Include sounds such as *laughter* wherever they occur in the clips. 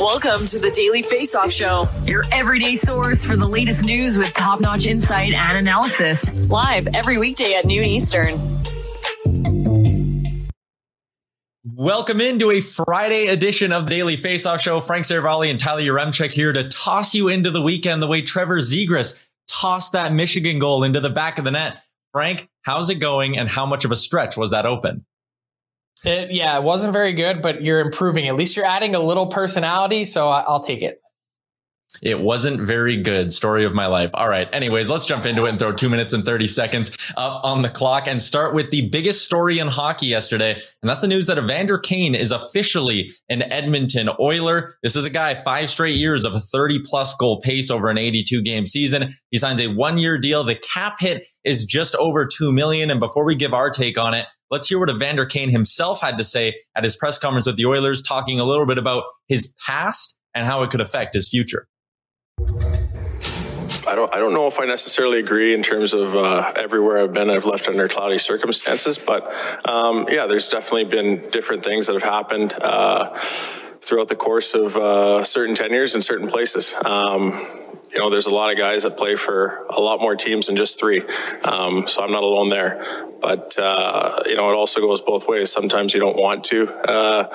Welcome to the Daily Face-Off Show, your everyday source for the latest news with top-notch insight and analysis. Live every weekday at noon Eastern. Welcome into a Friday edition of the Daily Faceoff Show. Frank Seravalli and Tyler Yaremchuk here to toss you into the weekend the way Trevor Zegras tossed that Michigan goal into the back of the net. Frank, how's it going and how much of a stretch was that open? It, yeah, it wasn't very good, but you're improving. At least you're adding a little personality, so I'll take it. It wasn't very good. Story of my life. All right. Anyways, let's jump into it and throw two minutes and 30 seconds up on the clock and start with the biggest story in hockey yesterday. And that's the news that Evander Kane is officially an Edmonton Oiler. This is a guy five straight years of a 30 plus goal pace over an 82 game season. He signs a one year deal. The cap hit is just over 2 million. And before we give our take on it, Let's hear what Evander Kane himself had to say at his press conference with the Oilers, talking a little bit about his past and how it could affect his future. I don't, I don't know if I necessarily agree in terms of uh, everywhere I've been, I've left under cloudy circumstances. But um, yeah, there's definitely been different things that have happened uh, throughout the course of uh, certain tenures in certain places. Um, you know, there's a lot of guys that play for a lot more teams than just three. Um, so I'm not alone there. But, uh, you know, it also goes both ways. Sometimes you don't want to uh,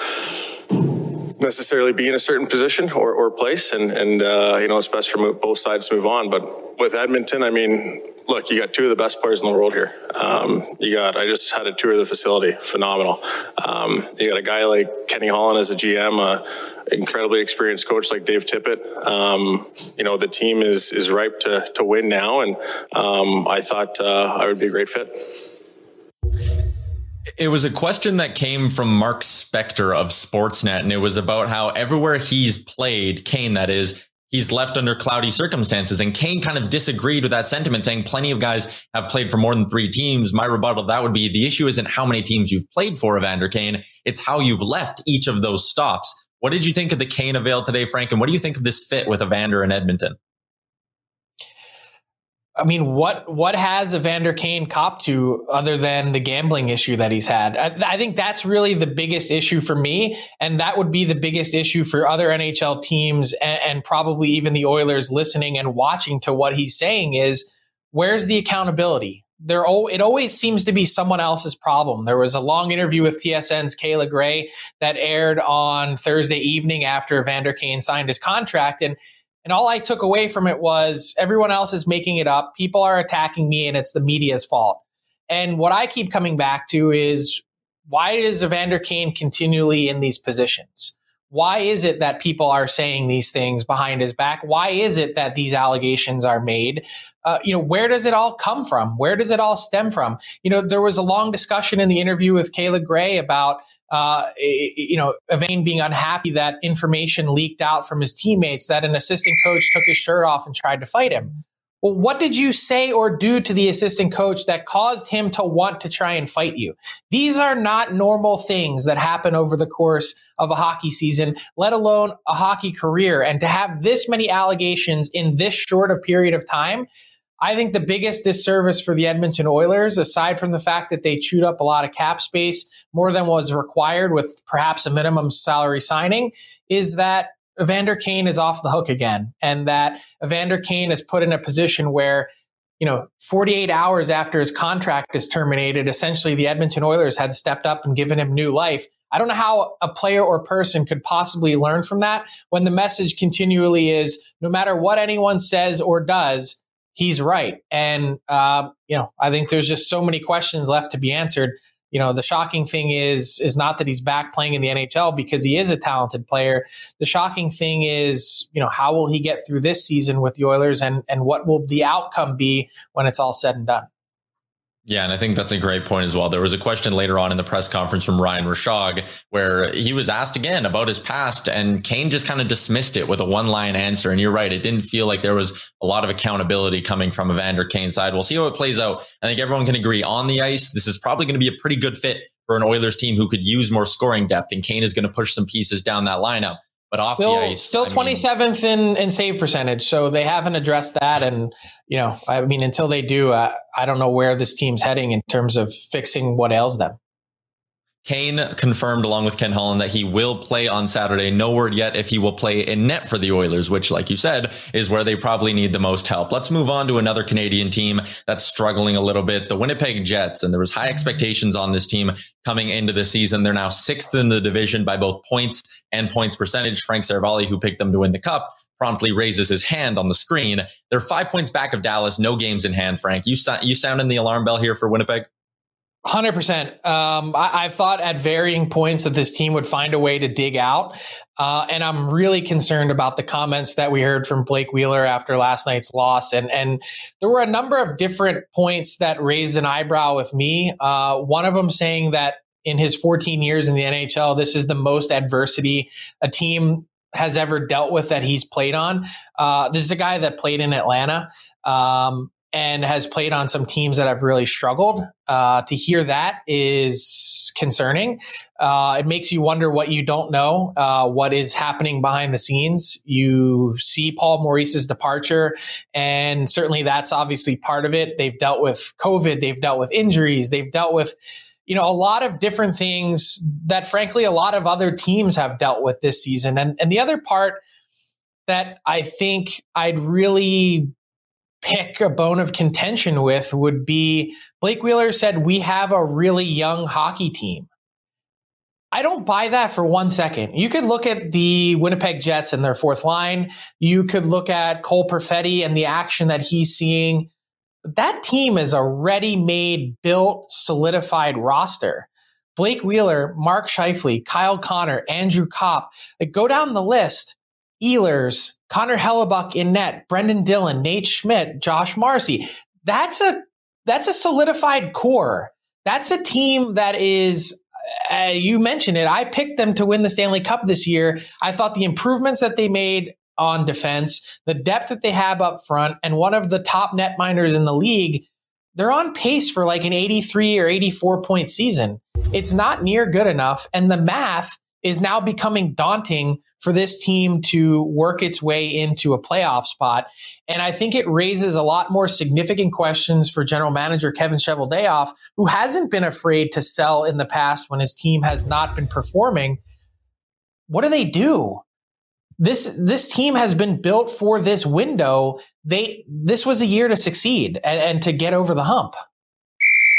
necessarily be in a certain position or, or place. And, and uh, you know, it's best for both sides to move on. But with Edmonton, I mean, look, you got two of the best players in the world here. Um, you got, I just had a tour of the facility, phenomenal. Um, you got a guy like Kenny Holland as a GM, a incredibly experienced coach like Dave Tippett. Um, you know, the team is is ripe to to win now, and um, I thought uh, I would be a great fit. It was a question that came from Mark Spector of Sportsnet, and it was about how everywhere he's played, Kane, that is, he's left under cloudy circumstances. And Kane kind of disagreed with that sentiment, saying plenty of guys have played for more than three teams. My rebuttal that would be the issue isn't how many teams you've played for, Evander Kane. It's how you've left each of those stops. What did you think of the Kane avail today, Frank? And what do you think of this fit with Evander in Edmonton? I mean, what what has Evander Kane copped to other than the gambling issue that he's had? I, I, think that's really the biggest issue for me, and that would be the biggest issue for other NHL teams and, and probably even the Oilers listening and watching to what he's saying is where's the accountability? There, it always seems to be someone else's problem. There was a long interview with TSN's Kayla Grey that aired on Thursday evening after Evander Kane signed his contract, and and all I took away from it was everyone else is making it up. People are attacking me and it's the media's fault. And what I keep coming back to is why is Evander Kane continually in these positions? Why is it that people are saying these things behind his back? Why is it that these allegations are made? Uh, you know, where does it all come from? Where does it all stem from? You know, there was a long discussion in the interview with Kayla Grey about uh, you know, Evain being unhappy that information leaked out from his teammates that an assistant coach took his shirt off and tried to fight him. Well, what did you say or do to the assistant coach that caused him to want to try and fight you? These are not normal things that happen over the course of a hockey season, let alone a hockey career. And to have this many allegations in this short a period of time, I think the biggest disservice for the Edmonton Oilers, aside from the fact that they chewed up a lot of cap space, more than was required with perhaps a minimum salary signing, is that Evander Kane is off the hook again. And that Evander Kane is put in a position where, you know, 48 hours after his contract is terminated, essentially the Edmonton Oilers had stepped up and given him new life. I don't know how a player or person could possibly learn from that when the message continually is no matter what anyone says or does, he's right. And, uh, you know, I think there's just so many questions left to be answered. You know, the shocking thing is is not that he's back playing in the NHL because he is a talented player. The shocking thing is, you know, how will he get through this season with the Oilers and and what will the outcome be when it's all said and done? Yeah, and I think that's a great point as well. There was a question later on in the press conference from Ryan Rishaug where he was asked again about his past, and Kane just kind of dismissed it with a one line answer. And you're right, it didn't feel like there was a lot of accountability coming from Evander Kane's side. We'll see how it plays out. I think everyone can agree on the ice. This is probably going to be a pretty good fit for an Oilers team who could use more scoring depth, and Kane is going to push some pieces down that lineup. But off still, ice, still twenty seventh in in save percentage. So they haven't addressed that, and you know, I mean, until they do, uh, I don't know where this team's heading in terms of fixing what ails them. Kane confirmed along with Ken Holland that he will play on Saturday. No word yet if he will play in net for the Oilers, which, like you said, is where they probably need the most help. Let's move on to another Canadian team that's struggling a little bit, the Winnipeg Jets. And there was high expectations on this team coming into the season. They're now sixth in the division by both points and points percentage. Frank Seravalli, who picked them to win the cup, promptly raises his hand on the screen. They're five points back of Dallas, no games in hand. Frank, you you sounding the alarm bell here for Winnipeg? Hundred um, percent. I, have thought at varying points that this team would find a way to dig out, uh, and I'm really concerned about the comments that we heard from Blake Wheeler after last night's loss. And and there were a number of different points that raised an eyebrow with me. Uh, one of them saying that in his 14 years in the NHL, this is the most adversity a team has ever dealt with that he's played on. Uh, this is a guy that played in Atlanta. Um, and has played on some teams that have really struggled. Uh, to hear that is concerning. Uh, it makes you wonder what you don't know, uh, what is happening behind the scenes. You see Paul Maurice's departure, and certainly that's obviously part of it. They've dealt with COVID, they've dealt with injuries, they've dealt with you know a lot of different things that frankly a lot of other teams have dealt with this season and and the other part that I think I'd really pick a bone of contention with would be Blake Wheeler said, We have a really young hockey team. I don't buy that for one second. You could look at the Winnipeg Jets and their fourth line. You could look at Cole Perfetti and the action that he's seeing. That team is a ready made, built, solidified roster. Blake Wheeler, Mark Scheifele, Kyle Connor, Andrew Copp, like go down the list. Ehlers, Connor Hellebuyck in net, Brendan Dillon, Nate Schmidt, Josh Morrissey. That's a that's a solidified core. That's a team that is uh, you mentioned it. I picked them to win the Stanley Cup this year. I thought the improvements that they made on defense, the depth that they have up front, and one of the top netminders in the league, they're on pace for like an 83 or 84 point season. It's not near good enough. And the math is now becoming daunting for this team to work its way into a playoff spot. And I think it raises a lot more significant questions for general manager Kevin Cheveldayoff, who hasn't been afraid to sell in the past when his team has not been performing. What do they do? This this team has been built for this window. They this was a year to succeed and, and to get over the hump.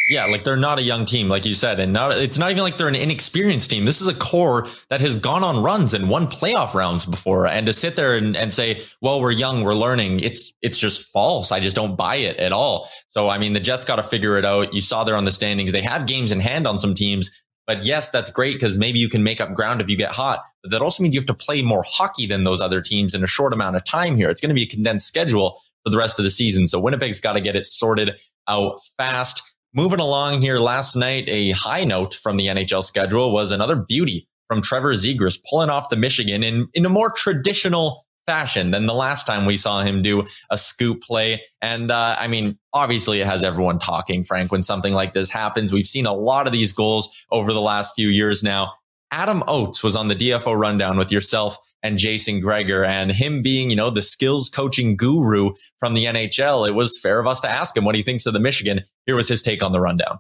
Yeah, like they're not a young team, like you said, and not it's not even like they're an inexperienced team. This is a core that has gone on runs and won playoff rounds before. And to sit there and, and say, well, we're young, we're learning, it's it's just false. I just don't buy it at all. So I mean the Jets got to figure it out. You saw there on the standings, they have games in hand on some teams. But yes, that's great because maybe you can make up ground if you get hot. But that also means you have to play more hockey than those other teams in a short amount of time here. It's going to be a condensed schedule for the rest of the season. So Winnipeg's got to get it sorted out fast. Moving along here last night, a high note from the NHL schedule was another beauty from Trevor Zegras pulling off the Michigan in, in a more traditional fashion than the last time we saw him do a scoop play. And uh, I mean, obviously, it has everyone talking, Frank, when something like this happens. We've seen a lot of these goals over the last few years now. Adam Oates was on the DFO rundown with yourself and Jason Gregor and him being, you know, the skills coaching guru from the NHL. It was fair of us to ask him what he thinks of the Michigan. Here was his take on the rundown.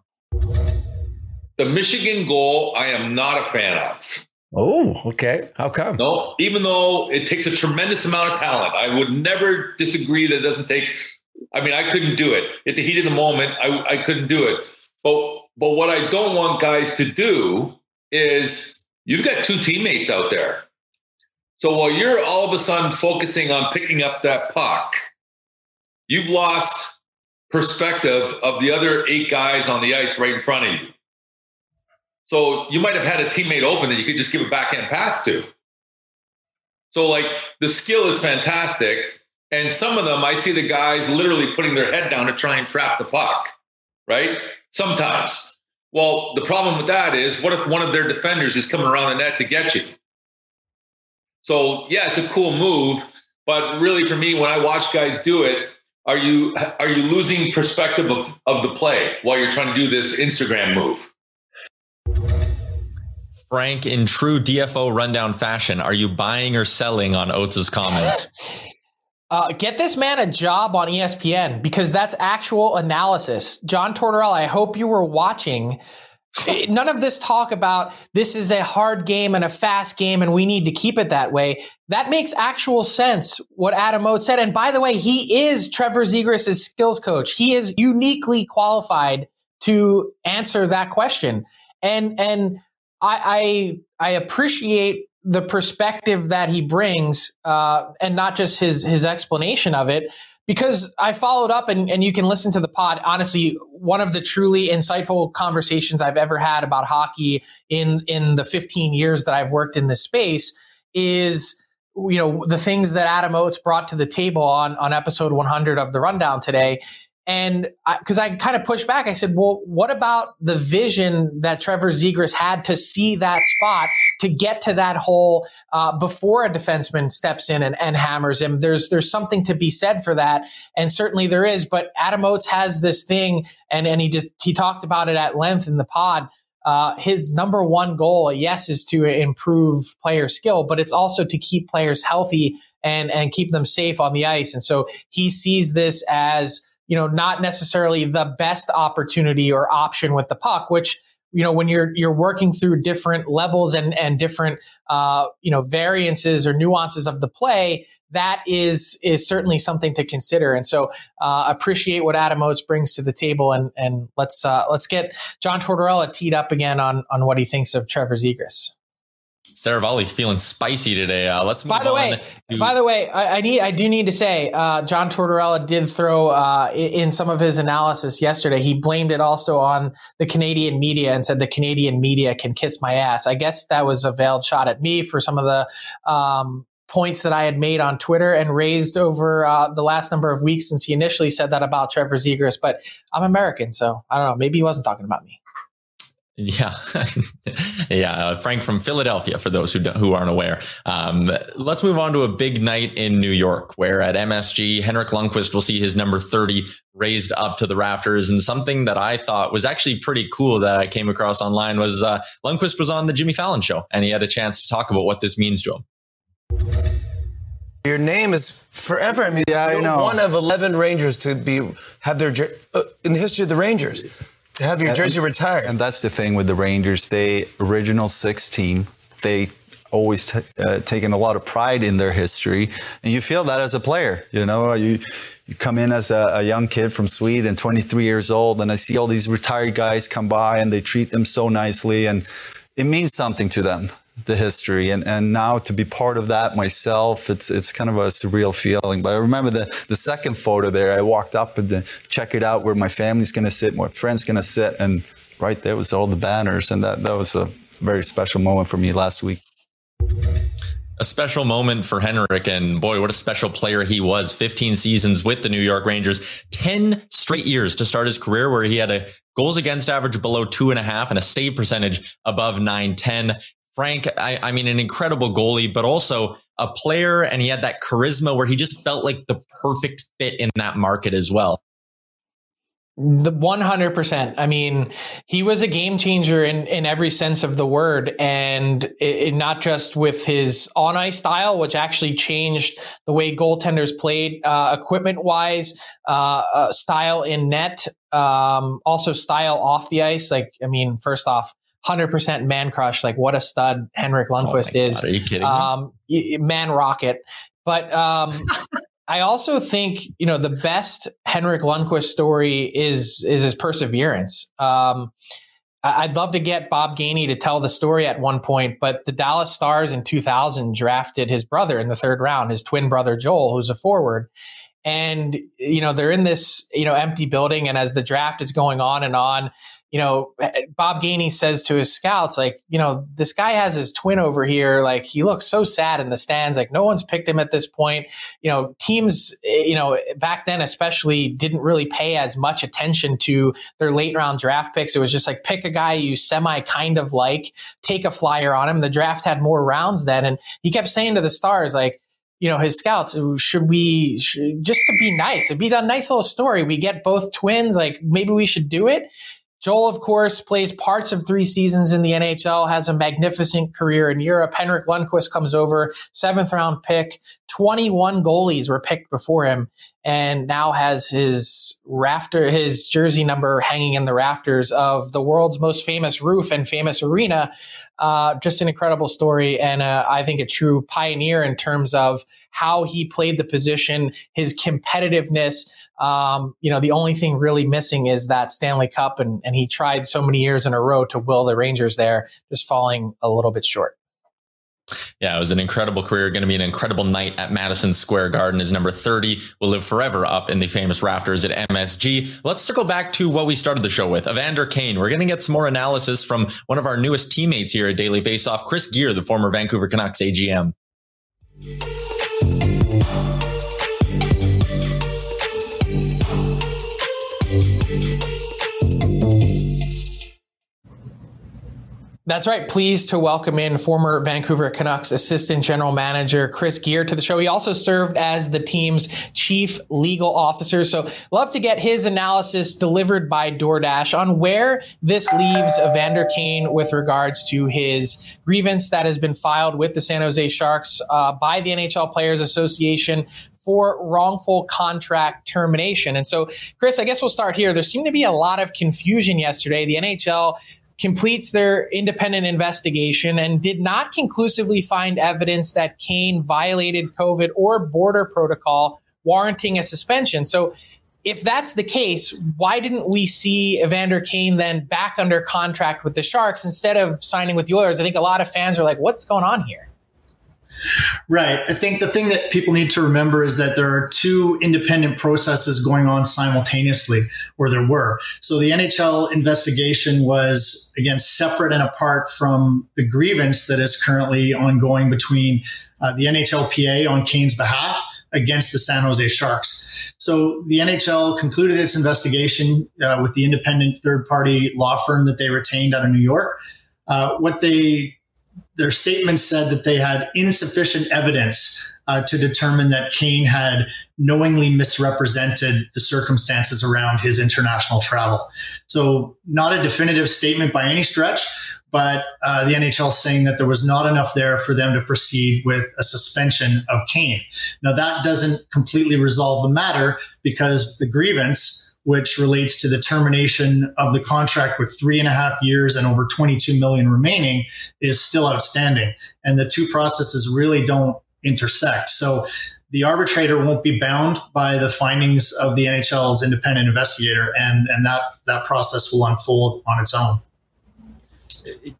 The Michigan goal, I am not a fan of. Oh, okay. How come? No, even though it takes a tremendous amount of talent, I would never disagree that it doesn't take. I mean, I couldn't do it at the heat of the moment. I, I couldn't do it. But but what I don't want guys to do is you've got two teammates out there. So while you're all of a sudden focusing on picking up that puck, you've lost perspective of the other eight guys on the ice right in front of you. So you might have had a teammate open that you could just give a backhand pass to. So like the skill is fantastic. And some of them, I see the guys literally putting their head down to try and trap the puck, right? Sometimes. Well, the problem with that is what if one of their defenders is coming around the net to get you? So yeah, it's a cool move. But really for me, when I watch guys do it, are you are you losing perspective of, of the play while you're trying to do this Instagram move? Frank, in true DFO rundown fashion, are you buying or selling on Oates' comments? *laughs* Uh, get this man a job on ESPN because that's actual analysis. John Tortorella, I hope you were watching. *laughs* None of this talk about this is a hard game and a fast game and we need to keep it that way. That makes actual sense, what Adam Oates said. And by the way, he is Trevor Zegras' skills coach. He is uniquely qualified to answer that question. And and I I, I appreciate the perspective that he brings, uh, and not just his his explanation of it. Because I followed up, and, and you can listen to the pod. Honestly, one of the truly insightful conversations I've ever had about hockey in in the 15 years that I've worked in this space is you know the things that Adam Oates brought to the table on on episode 100 of the rundown today and because I, I kind of pushed back, I said, well, what about the vision that Trevor Zegras had to see that spot to get to that hole uh, before a defenseman steps in and, and, hammers him? There's there's something to be said for that, and certainly there is. But Adam Oates has this thing, and and he just he talked about it at length in the pod. Uh, his number one goal, yes, is to improve player skill, but it's also to keep players healthy and and keep them safe on the ice. And so he sees this as you know, not necessarily the best opportunity or option with the puck, which you know when you're you're working through different levels and and different uh, you know variances or nuances of the play that is is certainly something to consider and so uh, appreciate what Adam Oates brings to the table and and let's uh, let's get John Tortorella teed up again on on what he thinks of Trevor Zegras. Seravalli feeling spicy today. Uh, let's by the way, to- by the way, I, I, need I do need to say, uh, John Tortorella did throw uh, in some of his analysis yesterday. He blamed it also on the Canadian media and said the Canadian media can kiss my ass. I guess that was a veiled shot at me for some of the um, points that I had made on Twitter and raised over uh, the last number of weeks since he initially said that about Trevor Zegras. But I'm American, so I don't know. Maybe he wasn't talking about me. *laughs* Yeah, yeah. Uh, Frank from Philadelphia. For those who who aren't aware, um, let's move on to a big night in New York, where at MSG, Henrik Lundqvist will see his number thirty raised up to the rafters. And something that I thought was actually pretty cool that I came across online was uh, Lundqvist was on the Jimmy Fallon show, and he had a chance to talk about what this means to him. Your name is forever. I mean, yeah, I know. one of eleven Rangers to be have their uh, in the history of the Rangers to have your jersey retired. And that's the thing with the Rangers. They original 16. They always t- uh, taken a lot of pride in their history, and you feel that as a player. You know, you you come in as a, a, young kid from Sweden, 23 years old, and I see all these retired guys come by, and they treat them so nicely, and it means something to them the history and, and now to be part of that myself it's it's kind of a surreal feeling but i remember the, the second photo there i walked up and check it out where my family's going to sit my friends going to sit and right there was all the banners, and that that was a very special moment for me last week a special moment for Henrik. And boy, what a special player he was. 15 seasons with the New York Rangers, 10 straight years to start his career where he had a goals against average below two and a half and a save percentage above 910. Frank, I, I mean, an incredible goalie, but also a player. And he had that charisma where he just felt like the perfect fit in that market as well. The 100%. I mean, he was a game changer in, in every sense of the word. And it, it, not just with his on ice style, which actually changed the way goaltenders played, uh, equipment wise, uh, uh, style in net, um, also style off the ice. Like, I mean, first off, 100% man crush. Like, what a stud Henrik oh Lundqvist oh is. Are you kidding? Um, man rocket. But, um, *laughs* I also think you know the best Henrik Lundqvist story is is his perseverance. Um, I'd love to get Bob Gainey to tell the story at one point, but the Dallas Stars in 2000 drafted his brother in the third round, his twin brother Joel, who's a forward. And you know they're in this you know empty building, and as the draft is going on and on, you know, Bob Gainey says to his scouts, like, you know, this guy has his twin over here. Like, he looks so sad in the stands. Like, no one's picked him at this point. You know, teams, eh, you know, back then especially didn't really pay as much attention to their late round draft picks. It was just like pick a guy you semi kind of like, take a flyer on him. The draft had more rounds then. And he kept saying to the stars, like, you know, his scouts, should we, should, just to be nice, it'd be a nice little story. We get both twins, like maybe we should do it. Joel, of course, plays parts of three seasons in the NHL, has a magnificent career in Europe. Henrik Lundqvist comes over, seventh round pick. 21 goalies were picked before him and now has his rafter, his jersey number hanging in the rafters of the world's most famous roof and famous arena. Uh, just an incredible story, and uh, I think a true pioneer in terms of how he played the position, his competitiveness. Um, you know, the only thing really missing is that Stanley Cup, and, and he tried so many years in a row to will the Rangers there, just falling a little bit short. Yeah, it was an incredible career. Going to be an incredible night at Madison Square Garden. His number 30 will live forever up in the famous rafters at MSG. Let's circle back to what we started the show with Evander Kane. We're going to get some more analysis from one of our newest teammates here at Daily Faceoff, Chris Gear, the former Vancouver Canucks AGM. That's right. Pleased to welcome in former Vancouver Canucks assistant general manager Chris Gear to the show. He also served as the team's chief legal officer. So love to get his analysis delivered by DoorDash on where this leaves Evander Kane with regards to his grievance that has been filed with the San Jose Sharks uh, by the NHL Players Association for wrongful contract termination. And so, Chris, I guess we'll start here. There seemed to be a lot of confusion yesterday. The NHL completes their independent investigation and did not conclusively find evidence that Kane violated COVID or border protocol warranting a suspension. So, if that's the case, why didn't we see Evander Kane then back under contract with the Sharks instead of signing with the Oilers? I think a lot of fans are like, what's going on here? Right. I think the thing that people need to remember is that there are two independent processes going on simultaneously, or there were. So the NHL investigation was, again, separate and apart from the grievance that is currently ongoing between uh, the NHLPA on Kane's behalf against the San Jose Sharks. So the NHL concluded its investigation uh, with the independent third party law firm that they retained out of New York. Uh, what they their statement said that they had insufficient evidence uh, to determine that Kane had knowingly misrepresented the circumstances around his international travel. So, not a definitive statement by any stretch, but uh, the NHL saying that there was not enough there for them to proceed with a suspension of Kane. Now, that doesn't completely resolve the matter because the grievance which relates to the termination of the contract with three and a half years and over 22 million remaining, is still outstanding. And the two processes really don't intersect. So the arbitrator won't be bound by the findings of the NHL's independent investigator, and, and that, that process will unfold on its own.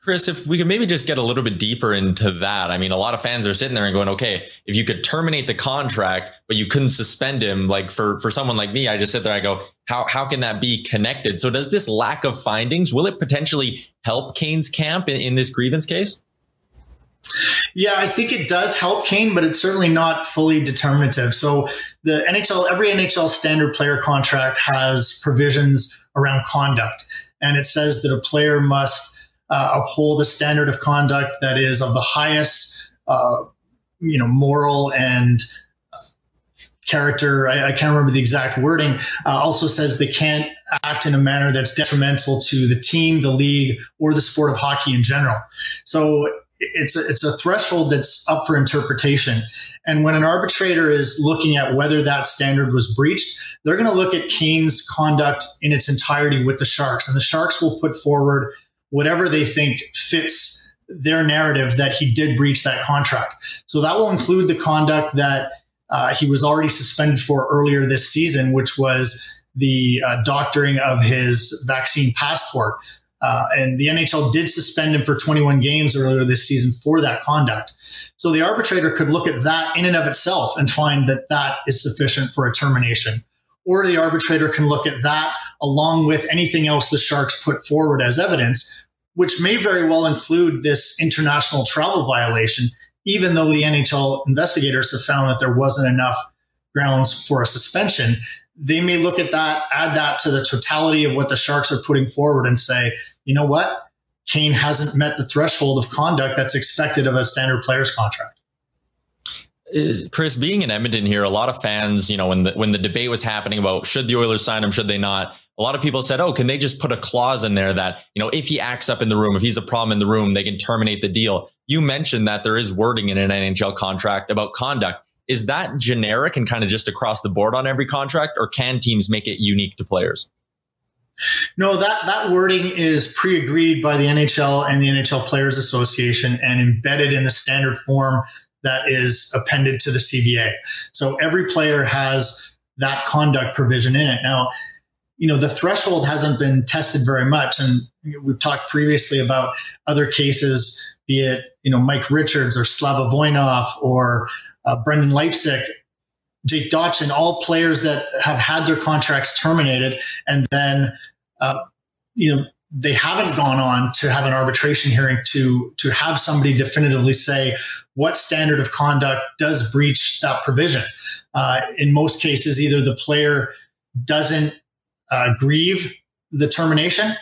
Chris, if we could maybe just get a little bit deeper into that. I mean, a lot of fans are sitting there and going, okay, if you could terminate the contract, but you couldn't suspend him, like for, for someone like me, I just sit there, I go, how, how can that be connected? So does this lack of findings, will it potentially help Kane's camp in, in this grievance case? Yeah, I think it does help Kane, but it's certainly not fully determinative. So the NHL, every NHL standard player contract has provisions around conduct, and it says that a player must uh, uphold a standard of conduct that is of the highest, uh, you know, moral and uh, character. I, I, can't remember the exact wording. Uh, also says they can't act in a manner that's detrimental to the team, the league, or the sport of hockey in general. So it's a, it's a threshold that's up for interpretation. And when an arbitrator is looking at whether that standard was breached, they're going to look at Kane's conduct in its entirety with the Sharks, and the Sharks will put forward whatever they think fits their narrative that he did breach that contract. So that will include the conduct that uh, he was already suspended for earlier this season, which was the uh, doctoring of his vaccine passport. Uh, and the NHL did suspend him for 21 games earlier this season for that conduct. So the arbitrator could look at that in and of itself and find that that is sufficient for a termination. Or the arbitrator can look at that along with anything else the Sharks put forward as evidence, which may very well include this international travel violation, even though the NHL investigators have found that there wasn't enough grounds for a suspension. They may look at that, add that to the totality of what the Sharks are putting forward and say, you know what? Kane hasn't met the threshold of conduct that's expected of a standard player's contract. Uh, Chris, being in Edmonton here, a lot of fans, you know, when the when the debate was happening about should the Oilers sign him, should they not? A lot of people said, "Oh, can they just put a clause in there that you know if he acts up in the room, if he's a problem in the room, they can terminate the deal." You mentioned that there is wording in an NHL contract about conduct. Is that generic and kind of just across the board on every contract, or can teams make it unique to players? No, that that wording is pre-agreed by the NHL and the NHL Players Association and embedded in the standard form that is appended to the CBA. So every player has that conduct provision in it. Now, you know, the threshold hasn't been tested very much. And we've talked previously about other cases, be it, you know, Mike Richards or Slava Voinov or uh, Brendan Leipsic, Jake Dotchin, all players that have had their contracts terminated and then, uh, you know, they haven't gone on to have an arbitration hearing to to have somebody definitively say what standard of conduct does breach that provision. Uh, in most cases, either the player doesn't uh, grieve the termination,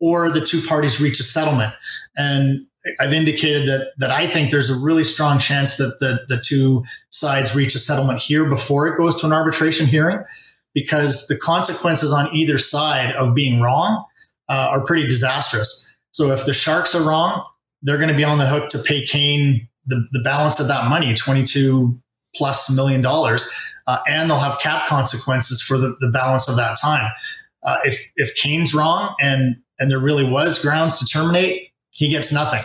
or the two parties reach a settlement. And I've indicated that that I think there's a really strong chance that the the two sides reach a settlement here before it goes to an arbitration hearing, because the consequences on either side of being wrong uh, are pretty disastrous. So if the Sharks are wrong, they're going to be on the hook to pay Kane the, the balance of that money, 22 plus million dollars, uh, and they'll have cap consequences for the, the balance of that time. Uh, if if Kane's wrong and and there really was grounds to terminate, he gets nothing.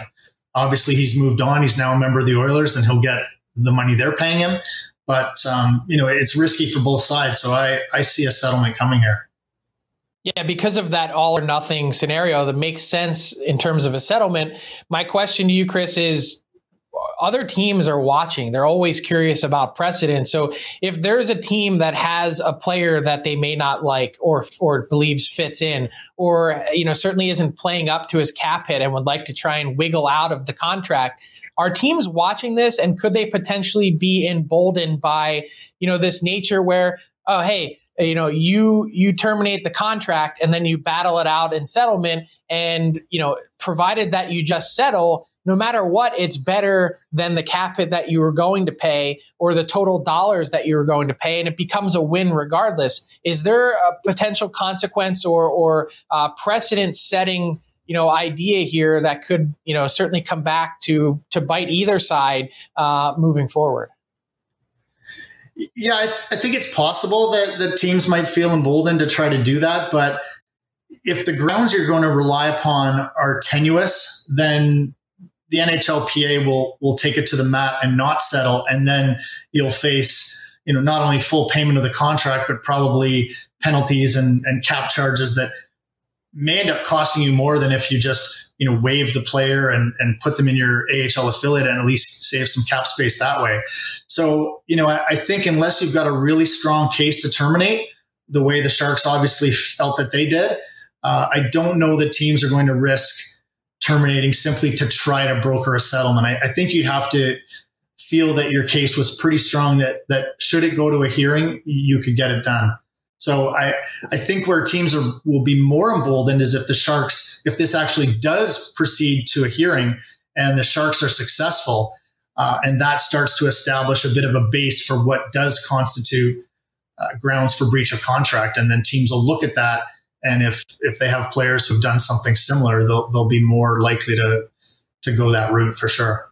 Obviously, he's moved on. He's now a member of the Oilers, and he'll get the money they're paying him. But um, you know, it's risky for both sides. So I I see a settlement coming here. Yeah, because of that all or nothing scenario that makes sense in terms of a settlement. My question to you, Chris, is other teams are watching. They're always curious about precedent. So if there's a team that has a player that they may not like or or believes fits in, or you know certainly isn't playing up to his cap hit and would like to try and wiggle out of the contract, are teams watching this and could they potentially be emboldened by you know this nature where oh hey you know you you terminate the contract and then you battle it out in settlement and you know provided that you just settle no matter what it's better than the cap hit that you were going to pay or the total dollars that you were going to pay and it becomes a win regardless is there a potential consequence or or uh, precedent setting you know idea here that could you know certainly come back to to bite either side uh, moving forward yeah, I, th- I think it's possible that, that teams might feel emboldened to try to do that. But if the grounds you're going to rely upon are tenuous, then the NHLPA will will take it to the mat and not settle, and then you'll face you know not only full payment of the contract, but probably penalties and, and cap charges that may end up costing you more than if you just you know waive the player and and put them in your AHL affiliate and at least save some cap space that way. So you know I, I think unless you've got a really strong case to terminate, the way the Sharks obviously felt that they did, uh, I don't know that teams are going to risk terminating simply to try to broker a settlement. I, I think you'd have to feel that your case was pretty strong that that should it go to a hearing, you could get it done. So I I think where teams are will be more emboldened is if the Sharks if this actually does proceed to a hearing and the Sharks are successful, uh, and that starts to establish a bit of a base for what does constitute uh, grounds for breach of contract, and then teams will look at that, and if if they have players who've done something similar, they'll they'll be more likely to to go that route for sure.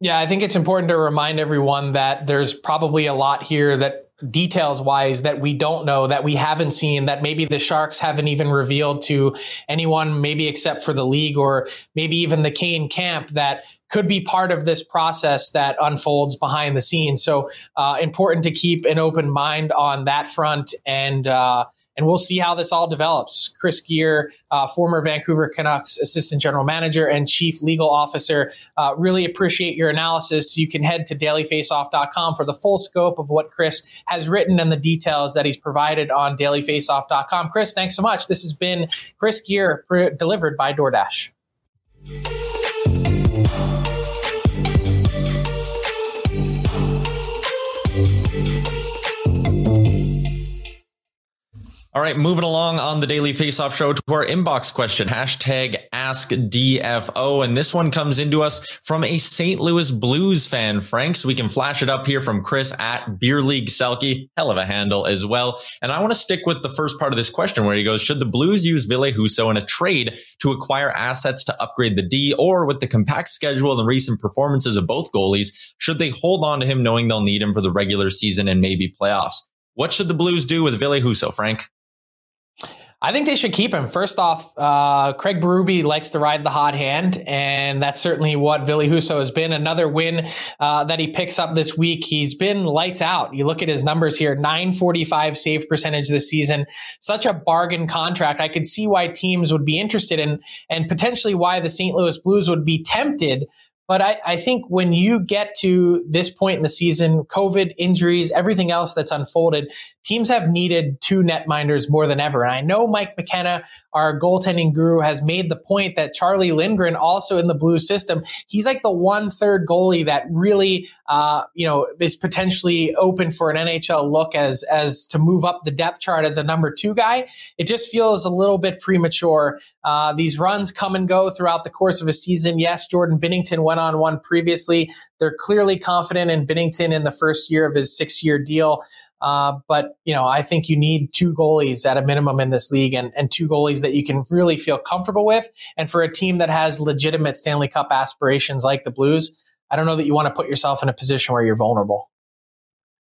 Yeah, I think it's important to remind everyone that there's probably a lot here that details wise that we don't know that we haven't seen that maybe the sharks haven't even revealed to anyone maybe except for the league or maybe even the kane camp that could be part of this process that unfolds behind the scenes so uh, important to keep an open mind on that front and uh, and we'll see how this all develops. Chris Gear, uh, former Vancouver Canucks assistant general manager and chief legal officer, uh, really appreciate your analysis. You can head to dailyfaceoff.com for the full scope of what Chris has written and the details that he's provided on dailyfaceoff.com. Chris, thanks so much. This has been Chris Gear delivered by DoorDash. All right, moving along on the Daily Faceoff Show to our inbox question, hashtag AskDFO. And this one comes into us from a St. Louis Blues fan, Frank. So we can flash it up here from Chris at Beer League Selke. Hell of a handle as well. And I want to stick with the first part of this question where he goes, should the Blues use Ville Husso in a trade to acquire assets to upgrade the D or with the compact schedule and recent performances of both goalies, should they hold on to him knowing they'll need him for the regular season and maybe playoffs? What should the Blues do with Ville Husso, Frank? I think they should keep him. First off, uh, Craig Berube likes to ride the hot hand, and that's certainly what Ville Husso has been. Another win uh, that he picks up this week. He's been lights out. You look at his numbers here 945 save percentage this season. Such a bargain contract. I could see why teams would be interested in, and potentially why the St. Louis Blues would be tempted but I, I, think when you get to this point in the season, COVID, injuries, everything else that's unfolded, teams have needed two netminders more than ever. And I know Mike McKenna, our goaltending guru, has made the point that Charlie Lindgren, also in the blue system, he's like the one third goalie that really, uh, you know, is potentially open for an NHL look as as to move up the depth chart as a number two guy. It just feels a little bit premature. Uh, these runs come and go throughout the course of a season. Yes, Jordan Binnington went on one previously. They're clearly confident in Binnington in the first year of his six year deal. Uh, but you know, I think you need two goalies at a minimum in this league, and, and two goalies that you can really feel comfortable with. And for a team that has legitimate Stanley Cup aspirations like the Blues, I don't know that you want to put yourself in a position where you're vulnerable.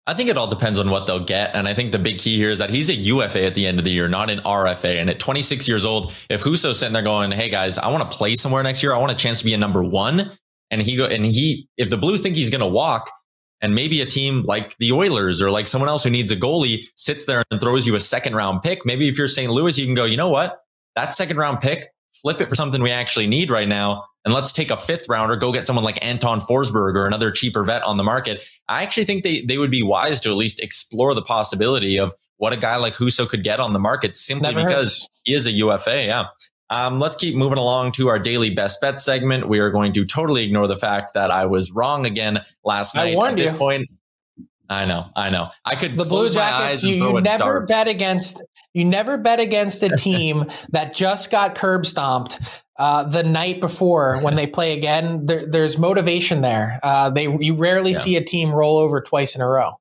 I think it all depends on what they'll get. And I think the big key here is that he's a UFA at the end of the year, not an RFA. And at 26 years old, if Husso's sitting there going, Hey guys, I want to play somewhere next year. I want a chance to be a number one. And he go, and he, if the Blues think he's going to walk, and maybe a team like the Oilers or like someone else who needs a goalie sits there and throws you a second round pick. Maybe if you're St. Louis, you can go, you know what? That second round pick, flip it for something we actually need right now. And let's take a fifth rounder, go get someone like Anton Forsberg or another cheaper vet on the market. I actually think they, they would be wise to at least explore the possibility of what a guy like Husso could get on the market simply Never because heard. he is a UFA. Yeah. Um, let's keep moving along to our daily best bet segment. We are going to totally ignore the fact that I was wrong again last night. I warned At this you. point, I know, I know. I could the Blue Jackets. You, you never bet against. You never bet against a team *laughs* that just got curb stomped uh, the night before when they play again. There, there's motivation there. Uh, they you rarely yeah. see a team roll over twice in a row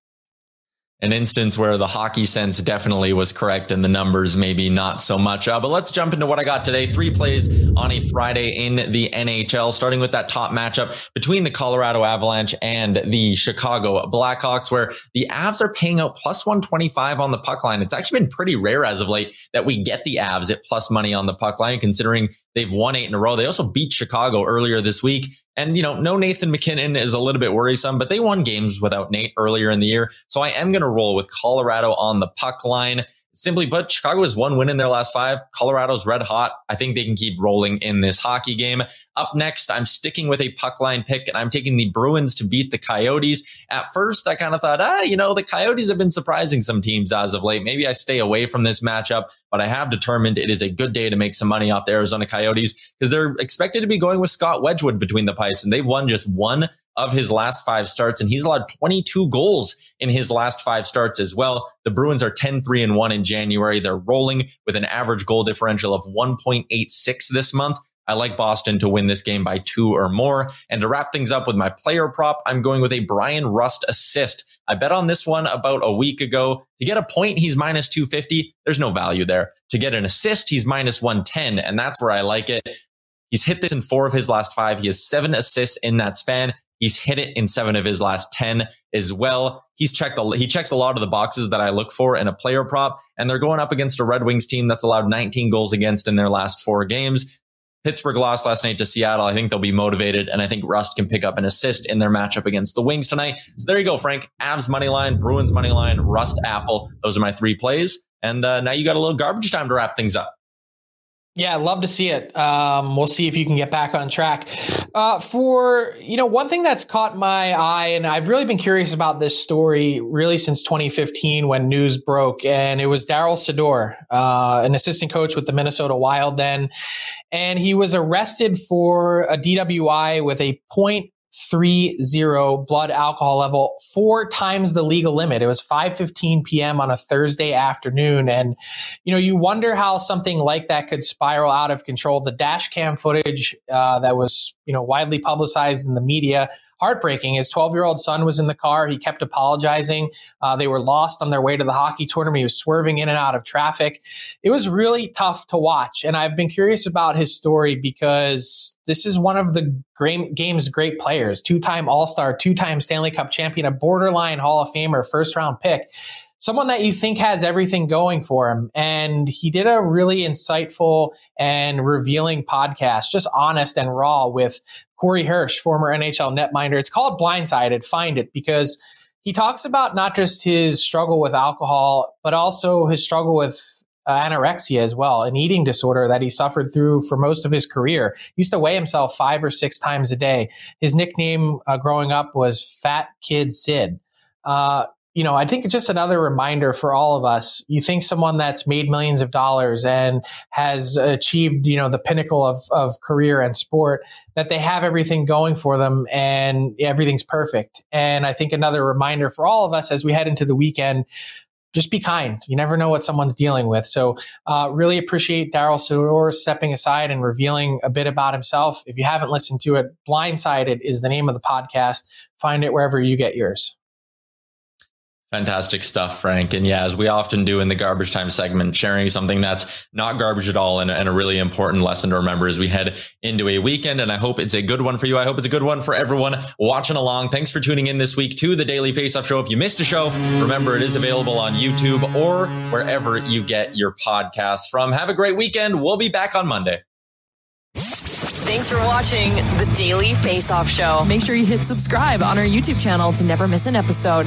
an instance where the hockey sense definitely was correct and the numbers maybe not so much. Uh, but let's jump into what I got today. Three plays on a Friday in the NHL, starting with that top matchup between the Colorado Avalanche and the Chicago Blackhawks, where the Avs are paying out plus 125 on the puck line. It's actually been pretty rare as of late that we get the Avs at plus money on the puck line, considering they've won eight in a row. They also beat Chicago earlier this week. And, you know, no Nathan MacKinnon is a little bit worrisome, but they won games without Nate earlier in the year. So I am going to roll with Colorado on the puck line. Simply put, Chicago has one win in their last five. Colorado's red hot. I think they can keep rolling in this hockey game. Up next, I'm sticking with a puck line pick and I'm taking the Bruins to beat the Coyotes. At first, I kind of thought, ah, you know, the Coyotes have been surprising some teams as of late. Maybe I stay away from this matchup, but I have determined it is a good day to make some money off the Arizona Coyotes because they're expected to be going with Scott Wedgewood between the pipes and they've won just one of his last five starts, and he's allowed 22 goals in his last five starts as well. The Bruins are 10 3 and 1 in January. They're rolling with an average goal differential of 1.86 this month. I like Boston to win this game by two or more. And to wrap things up with my player prop, I'm going with a Bryan Rust assist. I bet on this one about a week ago. To get a point, he's minus 250. There's no value there. To get an assist, he's minus 110. And that's where I like it. He's hit this in four of his last five. He has seven assists in that span. He's hit it in seven of his last 10 as well. He's checked, a, he checks a lot of the boxes that I look for in a player prop, and they're going up against a Red Wings team that's allowed 19 goals against in their last four games. Pittsburgh lost last night to Seattle. I think they'll be motivated, and I think Rust can pick up an assist in their matchup against the Wings tonight. So there you go, Frank. Avs money line, Bruins money line, Rust Apple. Those are my three plays. And uh, now you got a little garbage time to wrap things up. Yeah, love to see it. Um, we'll see if you can get back on track. Uh, for you know, one thing that's caught my eye, and I've really been curious about this story really since 2015 when news broke, and it was Darryl Sydor, uh, an assistant coach with the Minnesota Wild then, and he was arrested for a DWI with a point three zero blood alcohol level, four times the legal limit. It was 5:15 p.m. on a Thursday afternoon, and you know you wonder how something like that could spiral out of control. The dash cam footage uh, that was you know widely publicized in the media heartbreaking. His 12 year old son was in the car. He kept apologizing. Uh, they were lost on their way to the hockey tournament. He was swerving in and out of traffic. It was really tough to watch. And I've been curious about his story because this is one of the great, game's great players, two time All Star, two time Stanley Cup champion, a borderline Hall of Famer, first round pick someone that you think has everything going for him. And he did a really insightful and revealing podcast, just honest and raw with Corey Hirsch, former NHL netminder. It's called Blindsided. Find it because he talks about not just his struggle with alcohol, but also his struggle with uh, anorexia as well, an eating disorder that he suffered through for most of his career. He used to weigh himself five or six times a day. His nickname uh, growing up was Fat Kid Sid. Uh, you know, I think it's just another reminder for all of us. You think someone that's made millions of dollars and has achieved, you know, the pinnacle of, of career and sport, that they have everything going for them and everything's perfect. And I think another reminder for all of us as we head into the weekend, just be kind. You never know what someone's dealing with. So, uh, really appreciate Darryl Sydor stepping aside and revealing a bit about himself. If you haven't listened to it, Blindsided is the name of the podcast. Find it wherever you get yours. Fantastic stuff, Frank. And yeah, as we often do in the garbage time segment, sharing something that's not garbage at all and, and, a really important lesson to remember as we head into a weekend. And I hope it's a good one for you. I hope it's a good one for everyone watching along. Thanks for tuning in this week to the Daily Faceoff Show. If you missed a show, remember it is available on YouTube or wherever you get your podcasts from. Have a great weekend. We'll be back on Monday. Thanks for watching the Daily Faceoff Show. Make sure you hit subscribe on our YouTube channel to never miss an episode.